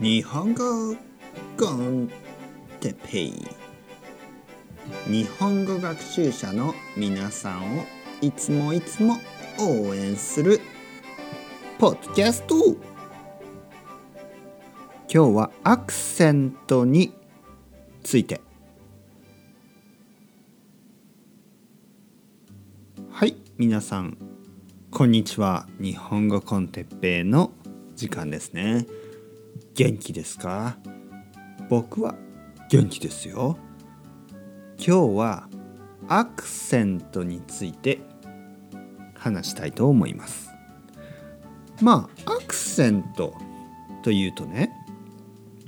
日本語コンテペイ。日本語学習者の皆さんをいつもいつも応援するポッドキャスト。今日はアクセントについて。はい皆さんこんにちは。日本語コンテッペイの時間ですね。元気ですか？僕は元気ですよ。今日はアクセントについて話したいと思います。まあアクセントというとね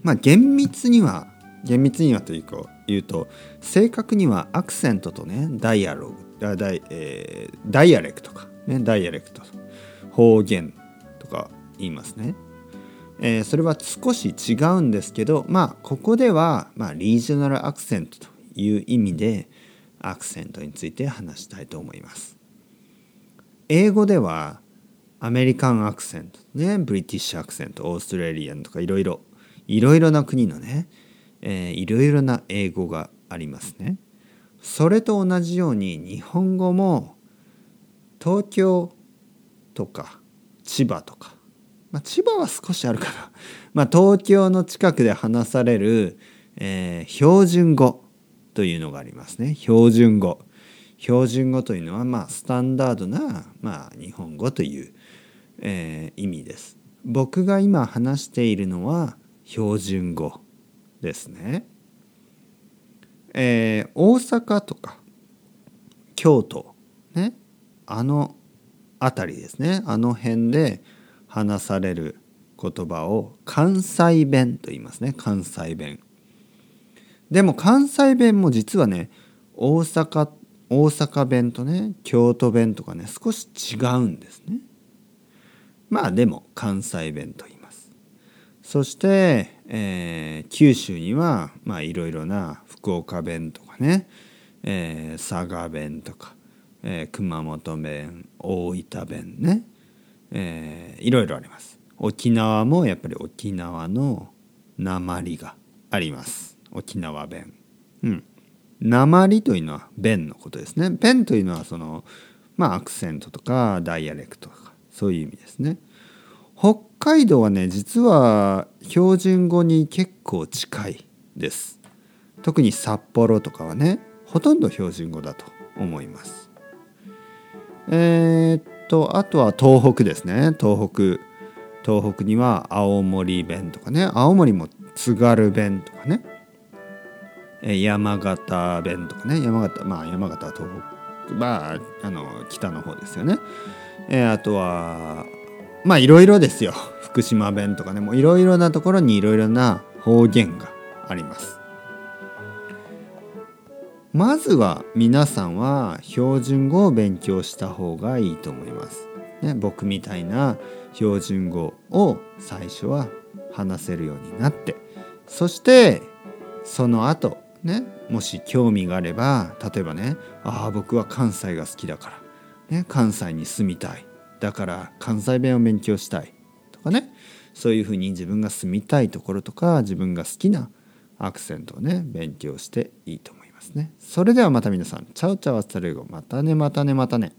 まあ厳密には厳密にはというか言うと正確にはアクセントとねダイアログダイ,、えー、ダイアレクトかねダイアレクト方言とか言いますね。えー、それは少し違うんですけどまあここでは、まあ、リージョナルアクセントという意味でアクセントについて話したいと思います。英語ではアメリカンアクセントねブリティッシュアクセントオーストラリアンとかいろいろいろいろな国のね、えー、いろいろな英語がありますね。それと同じように日本語も東京とか千葉とかまあ、千葉は少しあるかな。まあ、東京の近くで話される、えー、標準語というのがありますね。標準語。標準語というのは、まあ、スタンダードな、まあ、日本語という、えー、意味です。僕が今話しているのは標準語ですね。えー、大阪とか京都ねあの辺りですねあの辺で話される言葉を関西弁と言いますね。関西弁。でも関西弁も実はね大阪大阪弁とね京都弁とかね少し違うんですね。まあでも関西弁と言います。そして、えー、九州にはいろいろな福岡弁とかね、えー、佐賀弁とか、えー、熊本弁大分弁ね。えー、いろいろあります。沖縄もやっぱり沖縄の鉛があります。沖縄弁。うん。鉛というのは弁のことですね。弁というのはそのまあアクセントとかダイアレクトとかそういう意味ですね。北海道はね実は標準語に結構近いです。特に札幌とかはねほとんど標準語だと思います。えー、とあとは東北ですね。東北。東北には青森弁とかね。青森も津軽弁とかね。山形弁とかね。山形まあ山形は東北。まああの北の方ですよね。えあとはまあいろいろですよ。福島弁とかね。もういろいろなところにいろいろな方言があります。まずは皆さんは標準語を勉強した方がいいと思います。ね、僕みたいな標準語を最初は話せるようになってそしてその後ねもし興味があれば例えばねああ僕は関西が好きだから、ね、関西に住みたいだから関西弁を勉強したいとかねそういうふうに自分が住みたいところとか自分が好きなアクセントをね勉強していいと思いますね。それではまた皆さん chao chao hasta luego またねまたねまたね。